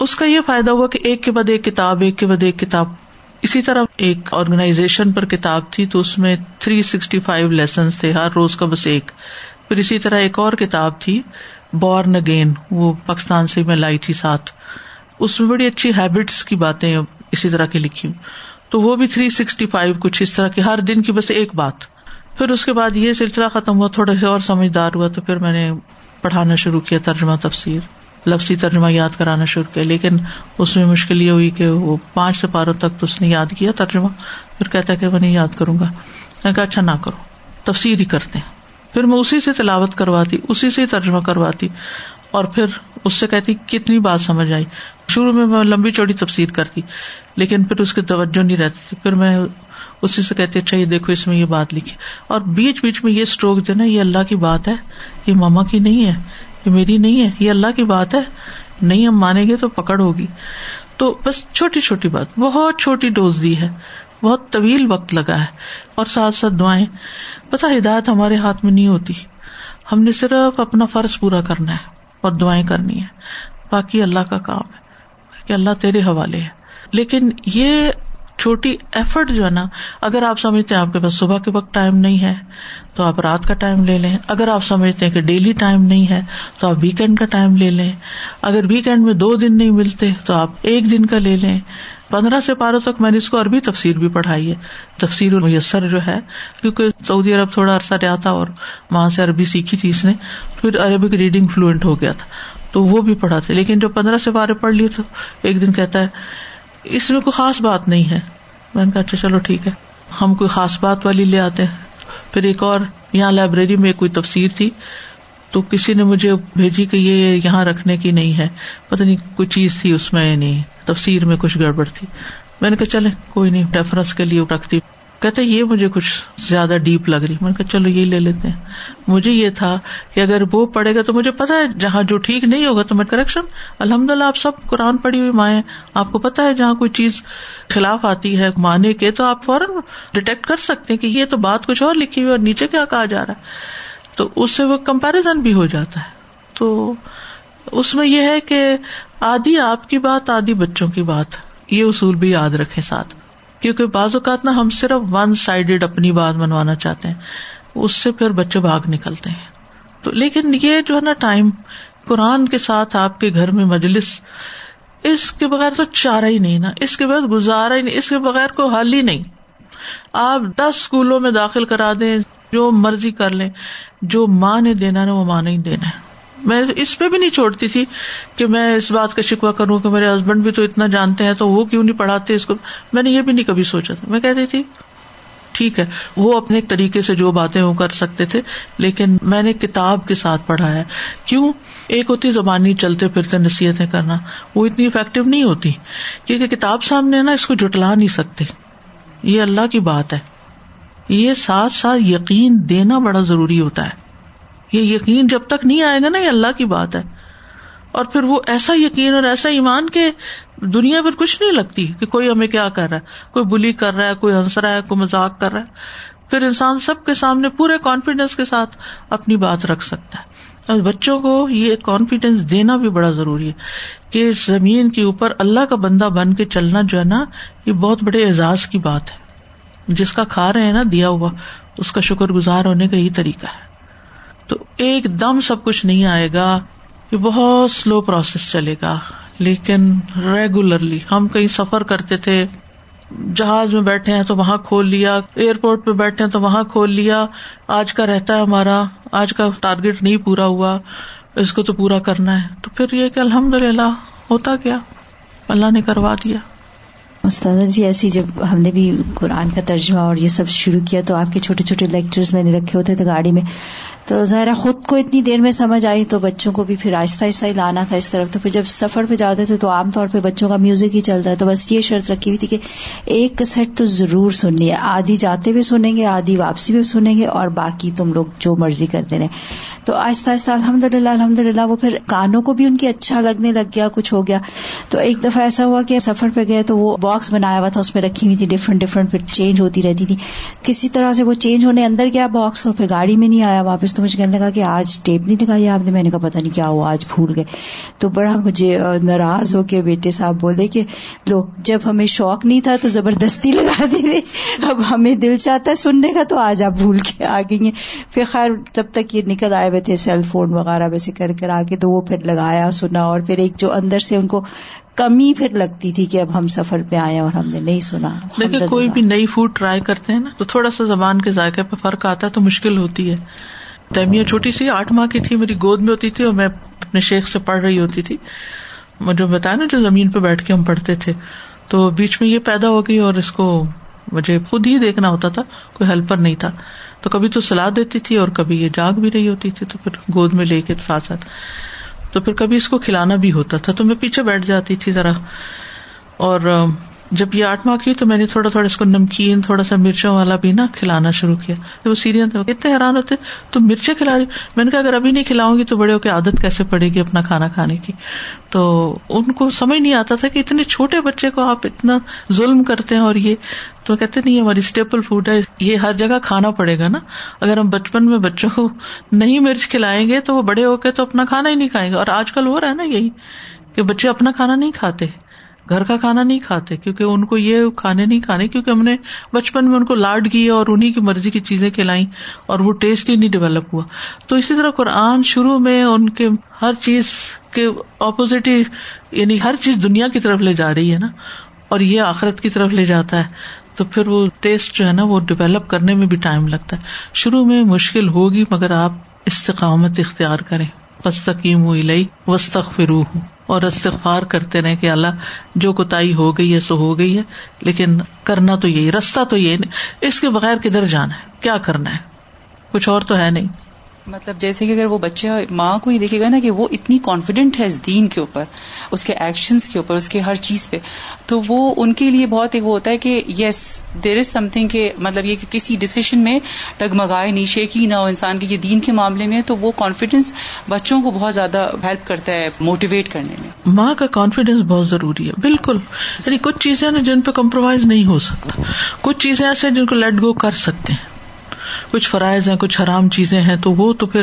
اس کا یہ فائدہ ہوا کہ ایک کے بعد ایک کتاب، ایک کے بعد ایک کتاب۔ اسی طرح ایک آرگنائزیشن پر کتاب تھی تو اس میں تھری سکسٹی فائیو لیسنس تھے، ہر روز کا بس ایک۔ پھر اسی طرح ایک اور کتاب تھی بورن اگین وہ پاکستان سے میں لائی تھی ساتھ۔ اس میں بڑی اچھی ہیبٹس کی باتیں اسی طرح کی لکھی۔ ہوں تو وہ بھی تھری سکسٹی فائیو کچھ اس طرح کی، ہر دن کی بس ایک بات۔ پھر اس کے بعد یہ سلسلہ ختم ہوا، تھوڑا سا اور سمجھدار ہوا تو پھر میں نے پڑھانا شروع کیا ترجمہ تفسیر۔ لفظی ترجمہ یاد کرانا شروع کیا، لیکن اس میں مشکل یہ ہوئی کہ وہ پانچ سے پاروں تک تو اس نے یاد کیا ترجمہ، پھر کہتا کہ میں نہیں یاد کروں گا۔ میں کہا اچھا نہ کرو، تفسیر ہی کرتے ہیں۔ پھر میں اسی سے تلاوت کرواتی، اسی سے ترجمہ کرواتی، اور پھر اس سے کہتی کتنی بات سمجھ آئی۔ شروع میں میں لمبی چوڑی تفسیر کرتی، لیکن پھر اس کی توجہ نہیں رہتی تھی۔ پھر میں اسی سے کہتی اچھا یہ دیکھو، اس میں یہ بات لکھی۔ اور بیچ بیچ میں یہ اسٹروک دینا یہ اللہ کی بات ہے، یہ ماما کی نہیں ہے۔ یہ میری نہیں ہے، یہ اللہ کی bات ہے، نہیں ہم مانیں گے تو پکڑ ہوگی۔ تو بس چھوٹی چھوٹی بات، بہت چھوٹی ڈوز دی ہے، بہت طویل وقت لگا ہے۔ اور ساتھ ساتھ دعائیں پتا ہدایت ہمارے ہاتھ میں نہیں ہوتی۔ ہم نے صرف اپنا فرض پورا کرنا ہے اور دعائیں کرنی ہے باقی اللہ کا کام ہے، کہ اللہ تیرے حوالے ہے۔ لیکن یہ چھوٹی ایفرٹ جو ہے نا، اگر آپ سمجھتے ہیں آپ کے پاس صبح کے وقت ٹائم نہیں ہے، تو آپ رات کا ٹائم لے لیں۔ اگر آپ سمجھتے ہیں کہ ڈیلی ٹائم نہیں ہے، تو آپ ویکینڈ کا ٹائم لے لیں۔ اگر ویکینڈ میں دو دن نہیں ملتے، تو آپ ایک دن کا لے لیں۔ پندرہ سے پاروں تک میں نے اس کو عربی تفسیر بھی پڑھائی ہے۔ تفسیر میسر جو ہے، کیونکہ سعودی عرب تھوڑا عرصہ رہا تھا اور وہاں سے عربی سیکھی تھی اس نے، پھر عربک ریڈنگ فلوئنٹ ہو گیا تھا۔ تو وہ بھی پڑھاتے، لیکن جو پندرہ سے پارے پڑھ لیے تو ایک دن کہتا ہے اس میں کوئی خاص بات نہیں ہے۔ میں نے کہا اچھا چلو ٹھیک ہے۔ ہم کوئی خاص بات والی لے آتے ہیں۔ پھر ایک اور، یہاں لائبریری میں کوئی تفسیر تھی۔ تو کسی نے مجھے بھیجی کہ یہ یہاں رکھنے کی نہیں ہے۔ پتہ نہیں کوئی چیز تھی اس میں نہیں تفسیر میں کچھ گڑبڑ تھی۔ میں نے کہا چلے کوئی نہیں، ریفرنس کے لیے رکھتی کہتے یہ مجھے کچھ زیادہ ڈیپ لگ رہی۔ میں نے کہا، چلو یہ لے لیتے ہیں۔ مجھے یہ تھا کہ اگر وہ پڑھے گا تو مجھے پتا ہے، جہاں جو ٹھیک نہیں ہوگا تو میں کریکشن الحمد للہ آپ سب قرآن پڑھی ہوئی مائیں آپ کو پتا ہے، جہاں کوئی چیز خلاف آتی ہے مانے کے، تو آپ فوراً ڈیٹیکٹ کر سکتے ہیں کہ یہ تو بات کچھ اور لکھی ہوئی اور نیچے کیا کہا جا رہا ہے۔ تو اس سے وہ کمپیرزن بھی ہو جاتا ہے۔ تو اس میں یہ ہے کہ آدھی آپ کی بات، آدھی بچوں کی بات، یہ اصول بھی یاد رکھے ساتھ۔ کیونکہ بعض اوقات نا ہم صرف ون سائڈیڈ اپنی بات منوانا چاہتے ہیں، اس سے پھر بچے بھاگ نکلتے ہیں۔ تو لیکن یہ جو ہے نا ٹائم قرآن کے ساتھ آپ کے گھر میں مجلس، اس کے بغیر تو چارہ ہی نہیں نا، اس کے بعد گزارا ہی نہیں، اس کے بغیر کوئی حل ہی نہیں۔ آپ دس اسکولوں میں داخل کرا دیں، جو مرضی کر لیں، جو ماں نے دینا نا، وہ ماں نہیں دینا ہے۔ میں اس پہ بھی نہیں چھوڑتی تھی کہ میں اس بات کا شکوا کروں کہ میرے ہسبینڈ بھی تو اتنا جانتے ہیں تو وہ کیوں نہیں پڑھاتے اس کو؟ میں نے یہ بھی نہیں کبھی سوچا تھا۔ میں کہتی تھی، ٹھیک ہے، وہ اپنے طریقے سے جو باتیں وہ کر سکتے تھے، لیکن میں نے کتاب کے ساتھ پڑھا ہے۔ کیوں؟ ایک ہوتی زبانی چلتے پھرتے نصیحتیں کرنا۔ وہ اتنی افیکٹو نہیں ہوتی۔ کیونکہ کتاب سامنے نا، اس کو جٹلا نہیں سکتے۔ یہ اللہ کی بات ہے۔ یہ ساتھ ساتھ یقین دینا بڑا ضروری ہوتا ہے۔ یہ یقین جب تک نہیں آئے گا نا، یہ اللہ کی بات ہے۔ اور پھر وہ ایسا یقین اور ایسا ایمان کہ دنیا پھر کچھ نہیں لگتی کہ کوئی ہمیں کیا کر رہا ہے۔ کوئی بلی کر رہا ہے، کوئی ہنس رہا ہے، کوئی مزاق کر رہا ہے۔ پھر انسان سب کے سامنے پورے کانفیڈینس کے ساتھ اپنی بات رکھ سکتا ہے۔ اور بچوں کو یہ کانفیڈینس دینا بھی بڑا ضروری ہے کہ زمین کے اوپر اللہ کا بندہ بن کے چلنا جو ہے نا، یہ بہت بڑے اعزاز کی بات ہے۔ جس کا کھا رہے ہیں نا، دیا ہوا، اس کا شکر گزار ہونے کا یہی طریقہ ہے۔ تو ایک دم سب کچھ نہیں آئے گا، یہ بہت سلو پروسیس چلے گا۔ لیکن ریگولرلی ہم کہیں سفر کرتے تھے، جہاز میں بیٹھے ہیں تو وہاں کھول لیا ایئرپورٹ پہ بیٹھے ہیں تو وہاں کھول لیا۔ آج کا رہتا ہے ہمارا، آج کا ٹارگیٹ نہیں پورا ہوا، اس کو تو پورا کرنا ہے۔ تو پھر یہ کہ الحمد للہ ہوتا کیا؟ اللہ نے کروا دیا۔ استاد جی ایسی جب ہم نے بھی قرآن کا ترجمہ اور یہ سب شروع کیا تو آپ کے چھوٹے چھوٹے لیکچرز میں نے رکھے ہوتے تھے گاڑی میں۔ تو ظاہر خود کو اتنی دیر میں سمجھ آئی تو بچوں کو بھی پھر آہستہ آہستہ ہی لانا تھا اس طرف تو پھر جب سفر پہ جاتے تھے تو عام طور پہ بچوں کا میوزک ہی چلتا ہے تو بس یہ شرط رکھی ہوئی تھی کہ ایک کسٹ تو ضرور سننی ہے۔ آدھی جاتے ہوئے سنیں گے، آدھی واپسی بھی سنیں گے اور باقی تم لوگ جو مرضی کرتے رہے تو آہستہ آہستہ الحمد للہ الحمد للہ وہ پھر کانوں کو بھی ان کی اچھا لگنے لگ گیا، کچھ ہو گیا۔ تو ایک دفعہ ایسا ہوا کہ سفر پہ گئے تو وہ باکس بنایا ہوا تھا، اس میں رکھی ہوئی تھی ڈفرنٹ ڈفرنٹ پھر چینج ہوتی رہتی تھی۔ کسی طرح سے وہ چینج ہونے اندر گیا باکس اور پھر گاڑی میں نہیں آیا، واپس تو مجھے کہنے لگا کہ آج ٹیپ نہیں دکھائی آپ نے میں نے کہا پتا نہیں کیا ہوا آج بھول گئے۔ تو بڑا مجھے ناراض ہو کے بیٹے صاحب بولے کہ لو جب ہمیں شوق نہیں تھا تو زبردستی لگا دی اب ہمیں دل چاہتا ہے سننے کا تو آج آپ بھول کے آ گئی ہیں۔ پھر خیر جب تک یہ نکل آئے ہوئے تھے سیل فون وغیرہ ویسے کر کر آ کے تو وہ پھر لگایا سنا۔ اور پھر ایک جو اندر سے ان کو کمی پھر لگتی تھی کہ اب ہم سفر پہ آئے اور ہم نے نہیں سنا۔ دیکھیے کوئی بھی نئی فوڈ ٹرائی کرتے ہیں نا تو تھوڑا سا زبان کے ذائقے پہ فرق آتا ہے تو مشکل ہوتی ہے۔ تیمیہ چھوٹی سی آٹھ ماہ کی تھی، میری گود میں ہوتی تھی اور میں اپنے شیخ سے پڑھ رہی ہوتی تھی۔ مجھے بتایا نا، جو زمین پہ بیٹھ کے ہم پڑھتے تھے۔ تو بیچ میں یہ پیدا ہو گئی اور اس کو مجھے خود ہی دیکھنا ہوتا تھا، کوئی ہیلپر نہیں تھا۔ تو کبھی تو سلا دیتی تھی اور کبھی یہ جاگ بھی رہی ہوتی تھی، تو پھر گود میں لے کے ساتھ ساتھ۔ تو پھر کبھی اس کو کھلانا بھی ہوتا تھا، تو میں پیچھے بیٹھ جاتی تھی ذرا۔ اور جب یہ آٹھ ماہ کی تو میں نے تھوڑا تھوڑا اس کو نمکین، تھوڑا سا مرچوں والا بھی نا کھلانا شروع کیا۔ وہ سیریل اتنے حیران ہوتے، تو مرچیں کھلا رہی۔ میں نے کہا، اگر ابھی نہیں کھلاؤں گی تو بڑے ہو کے عادت کیسے پڑے گی اپنا کھانا کھانے کی؟ تو ان کو سمجھ نہیں آتا تھا کہ اتنے چھوٹے بچے کو آپ اتنا ظلم کرتے ہیں اور یہ۔ تو کہتے نہیں ہماری اسٹیپل فوڈ ہے۔ یہ ہر جگہ کھانا پڑے گا نا۔ اگر ہم بچپن میں بچوں کو نہیں مرچ کھلائیں گے تو وہ بڑے ہو کے تو اپنا کھانا ہی نہیں کھائیں گے۔ اور آج کل ہو رہا ہے نا یہی کہ بچے اپنا کھانا نہیں کھاتے۔ گھر کا کھانا نہیں کھاتے، کیونکہ ان کو یہ کھانے نہیں کھانے، کیونکہ ہم نے بچپن میں ان کو لاڈ کیا اور انہیں کی مرضی کی چیزیں کھلائیں اور وہ ٹیسٹ ہی نہیں ڈیولپ ہوا۔ تو اسی طرح قرآن شروع میں ان کے ہر چیز کے اپوزٹ ہی یعنی ہر چیز دنیا کی طرف لے جا رہی ہے نا، اور یہ آخرت کی طرف لے جاتا ہے۔ تو پھر وہ ٹیسٹ جو ہے نا، وہ ڈیولپ کرنے میں بھی ٹائم لگتا ہے۔ شروع میں مشکل ہوگی مگر آپ استقامت اختیار کریں۔ پستقیم ہوئی لئی وسط فرو ہوں اور استغفار کرتے رہے کہ اللہ جو کوتا ہو گئی ہے سو ہو گئی ہے، لیکن کرنا تو یہی، رستہ تو یہ نہیں اس کے بغیر کدھر جانا ہے؟ کیا کرنا ہے؟ کچھ اور تو ہے نہیں۔ مطلب جیسے کہ اگر وہ بچہ ماں کو ہی دیکھے گا نا کہ وہ اتنی کانفیڈینٹ ہے اس دین کے اوپر، اس کے ایکشنز کے اوپر، اس کے ہر چیز پہ، تو وہ ان کے لیے بہت ایک وہ ہوتا ہے کہ یس دیر از سم تھنگ کہ مطلب یہ کہ کسی ڈسیزن میں ڈگمگائے نہیں شیکی نہ ہو انسان کے یہ دین کے معاملے میں، تو وہ کانفیڈینس بچوں کو بہت زیادہ ہیلپ کرتا ہے موٹیویٹ کرنے میں۔ ماں کا کانفیڈینس بہت ضروری ہے، بالکل۔ یعنی کچھ چیزیں نا جن پہ کمپرومائز نہیں ہو سکتا۔ کچھ چیزیں ایسے جن کو لیٹ گو کر سکتے ہیں۔ کچھ فرائض ہیں، کچھ حرام چیزیں ہیں، تو وہ تو پھر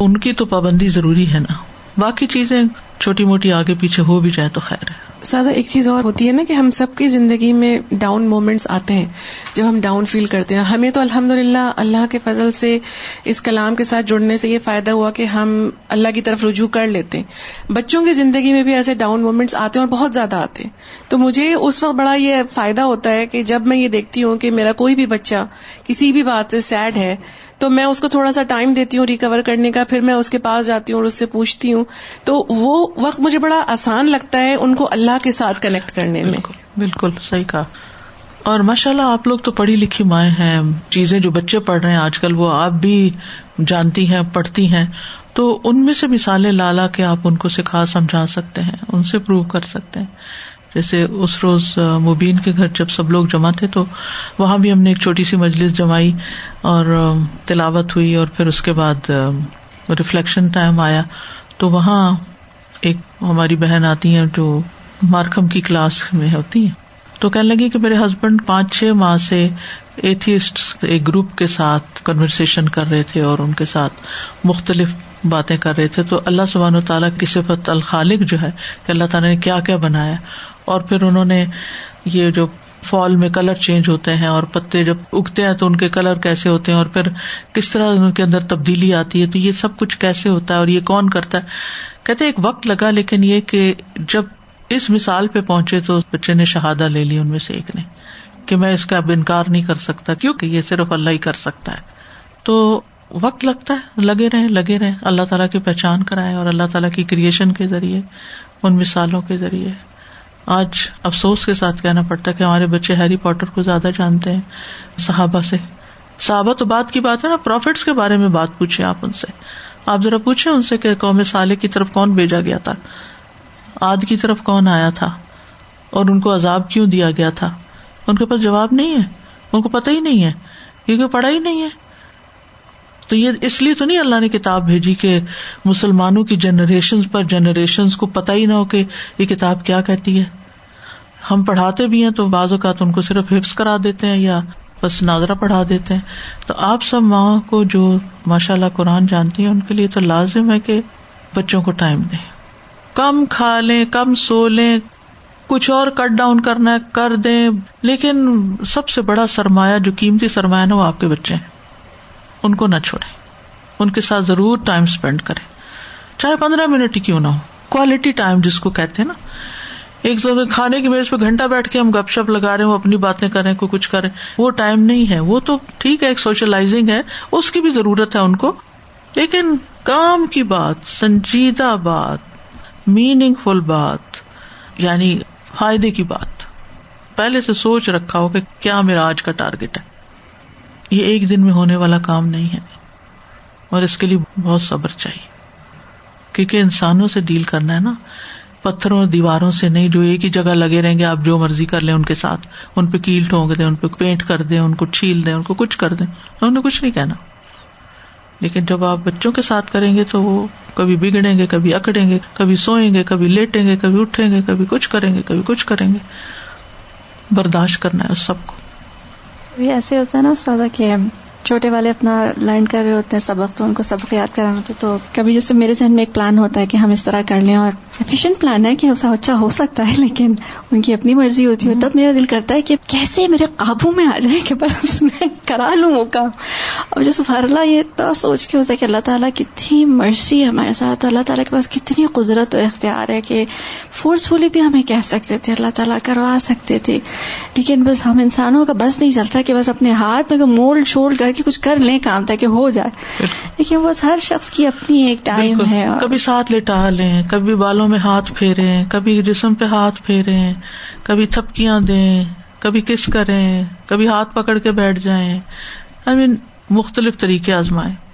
ان کی تو پابندی ضروری ہے نا۔ باقی چیزیں چھوٹی موٹی آگے پیچھے ہو بھی جائے تو خیر ہے۔ سادہ ایک چیز اور ہوتی ہے نا کہ ہم سب کی زندگی میں ڈاؤن مومنٹس آتے ہیں۔ جب ہم ڈاؤن فیل کرتے ہیں۔ ہمیں تو الحمد للہ اللہ کے فضل سے اس کلام کے ساتھ جڑنے سے یہ فائدہ ہوا کہ ہم اللہ کی طرف رجوع کر لیتے ہیں۔ بچوں کی زندگی میں بھی ایسے ڈاؤن مومنٹس آتے ہیں اور بہت زیادہ آتے ہیں۔ تو مجھے اس وقت بڑا یہ فائدہ ہوتا ہے کہ جب میں یہ دیکھتی ہوں کہ میرا کوئی بھی بچہ کسی بھی بات سے سیڈ ہے تو میں اس کو تھوڑا سا ٹائم دیتی ہوں ریکور کرنے کا، پھر میں اس کے پاس جاتی ہوں اور اس سے پوچھتی ہوں۔ تو وہ وقت مجھے بڑا آسان لگتا ہے ان کو اللہ کے ساتھ کنیکٹ کرنے میں۔ بالکل صحیح کہا۔ اور ماشاء اللہ آپ لوگ تو پڑھی لکھی مائیں ہیں۔ چیزیں جو بچے پڑھ رہے ہیں، آج کل وہ آپ بھی جانتی ہیں، پڑھتی ہیں۔ تو ان میں سے مثالیں لالا کے آپ ان کو سکھا، سمجھا سکتے ہیں، ان سے پروو کر سکتے ہیں۔ جیسے اس روز مبین کے گھر جب سب لوگ جمع تھے تو وہاں بھی ہم نے ایک چھوٹی سی مجلس جمائی اور تلاوت ہوئی اور پھر اس کے بعد ریفلیکشن ٹائم آیا۔ تو وہاں ایک ہماری بہن آتی ہیں جو مارکم کی کلاس میں ہوتی ہیں۔ تو کہنے لگی کہ میرے ہسبینڈ پانچ چھ ماہ سے ایتھیسٹ ایک گروپ کے ساتھ کنورسن کر رہے تھے اور ان کے ساتھ مختلف باتیں کر رہے تھے۔ تو اللہ سبحان و تعالیٰ کی صفت الخالق جو ہے کہ اللہ تعالیٰ نے کیا کیا بنایا۔ اور پھر انہوں نے یہ جو فال میں کلر چینج ہوتے ہیں اور پتے جب اگتے ہیں تو ان کے کلر کیسے ہوتے ہیں اور پھر کس طرح ان کے اندر تبدیلی آتی ہے تو یہ سب کچھ کیسے ہوتا ہے اور یہ کون کرتا ہے؟ کہتے ایک وقت لگا لیکن یہ کہ جب اس مثال پہ پہنچے تو بچے نے شہادہ لے لی ان میں سے ایک نے کہ میں اس کا اب انکار نہیں کر سکتا کیونکہ یہ صرف اللہ ہی کر سکتا ہے۔ تو وقت لگتا ہے، لگے رہے لگے رہے۔ اللہ تعالیٰ کی پہچان کرائے اور اللہ تعالیٰ کی کریشن کے ذریعے، ان مثالوں کے ذریعے۔ آج افسوس کے ساتھ کہنا پڑتا ہے کہ ہمارے بچے ہیری پوٹر کو زیادہ جانتے ہیں صحابہ سے۔ صحابہ تو بات کی بات ہے نا، پروفٹس کے بارے میں بات پوچھے آپ ان سے۔ آپ ذرا پوچھے ان سے کہ قوم سالے کی طرف کون بھیجا گیا تھا۔ آد کی طرف کون آیا تھا؟ اور ان کو عذاب کیوں دیا گیا تھا؟ ان کے پاس جواب نہیں ہے۔ ان کو پتہ ہی نہیں ہے، کیونکہ پڑھا ہی نہیں ہے۔ تو یہ اس لیے تو نہیں اللہ نے کتاب بھیجی کہ مسلمانوں کی جنریشن پر جنریشن کو پتہ ہی نہ ہو کہ یہ کتاب کیا کہتی ہے۔ ہم پڑھاتے بھی ہیں تو بعض اوقات ان کو صرف حفظ کرا دیتے ہیں یا بس ناظرہ پڑھا دیتے ہیں۔ تو آپ سب ماں کو جو ماشاء اللہ قرآن جانتی ہیں، ان کے لیے تو لازم ہے کہ بچوں کو ٹائم دیں۔ کم کھا لیں، کم سو لیں، کچھ اور کٹ ڈاؤن کرنا ہے، کر دیں۔ لیکن سب سے بڑا سرمایہ، جو قیمتی سرمایہ نا، وہ آپ کے بچے ہیں۔ ان کو نہ چھوڑے ان کے ساتھ ضرور ٹائم اسپینڈ کرے چاہے پندرہ منٹ ہی کیوں نہ ہو۔ کوالٹی ٹائم جس کو کہتے ہیں نا۔ ایک تو کھانے کی میز پہ گھنٹہ بیٹھ کے ہم گپ شپ لگا رہے ہیں، وہ اپنی باتیں کریں کوئی کچھ کریں وہ ٹائم نہیں ہے۔ وہ تو ٹھیک ہے، ایک سوشلائزنگ ہے۔ اس کی بھی ضرورت ہے ان کو۔ لیکن کام کی بات، سنجیدہ بات میننگ فل بات یعنی فائدے کی بات۔ پہلے سے سوچ رکھا ہو کہ کیا میرا آج کا ٹارگیٹ ہے۔ یہ ایک دن میں ہونے والا کام نہیں ہے اور اس کے لیے بہت صبر چاہیے۔ کیونکہ انسانوں سے ڈیل کرنا ہے نا، پتھروں اور دیواروں سے نہیں، جو ایک ہی جگہ لگے رہیں گے، آپ جو مرضی کر لیں ان کے ساتھ۔ ان پہ کیل ٹھونک دیں، ان پہ پینٹ کر دیں، ان کو چھیل دیں، ان کو کچھ کر دیں۔ انہوں نے کچھ نہیں کہنا۔ لیکن جب آپ بچوں کے ساتھ کریں گے تو وہ کبھی بگڑیں گے، کبھی اکڑیں گے، کبھی سوئیں گے، کبھی لیٹیں گے، کبھی اٹھیں گے، کبھی کچھ کریں گے، کبھی کچھ کریں گے۔ برداشت کرنا ہے اس سب کو۔ ایسے ہوتا ہے نا سادہ کہ چھوٹے والے اپنا لرن کر رہے ہوتے ہیں، سبق، تو ان کو سبق یاد کرانا ہوتا تو کبھی جیسے میرے ذہن میں ایک پلان ہوتا ہے کہ ہم اس طرح کر لیں، اور ایفیشینٹ پلان ہے کہ اسے اچھا ہو سکتا ہے، لیکن ان کی اپنی مرضی ہوتی ہے تب میرا دل کرتا ہے کہ کیسے میرے قابو میں آ جائے کہ بس میں کرا لوں وہ کام۔ اور جو سفار اللہ، یہ اتنا سوچ کے ہوتا ہے کہ اللہ تعالیٰ کتنی مرضی ہے ہمارے ساتھ تو اللہ تعالیٰ کے پاس کتنی قدرت اور اختیار ہے کہ فورسفلی بھی ہمیں کہہ سکتے تھے، اللہ تعالیٰ کروا سکتے تھے۔ لیکن بس ہم انسانوں کا بس نہیں چلتا کہ بس اپنے ہاتھ میں مول شول کر کے کچھ کر لیں کام تاکہ ہو جائے۔ لیکن بس ہر شخص کی اپنی ایک ٹائم ہے کبھی ساتھ لٹا لیں کبھی بالوں میں ہاتھ پھیرے کبھی جسم پہ ہاتھ پھیرے کبھی تھپکیاں دیں کبھی کس کریں کبھی ہاتھ پکڑ کے بیٹھ جائیں۔ آئی مین مختلف طریقے آزمائے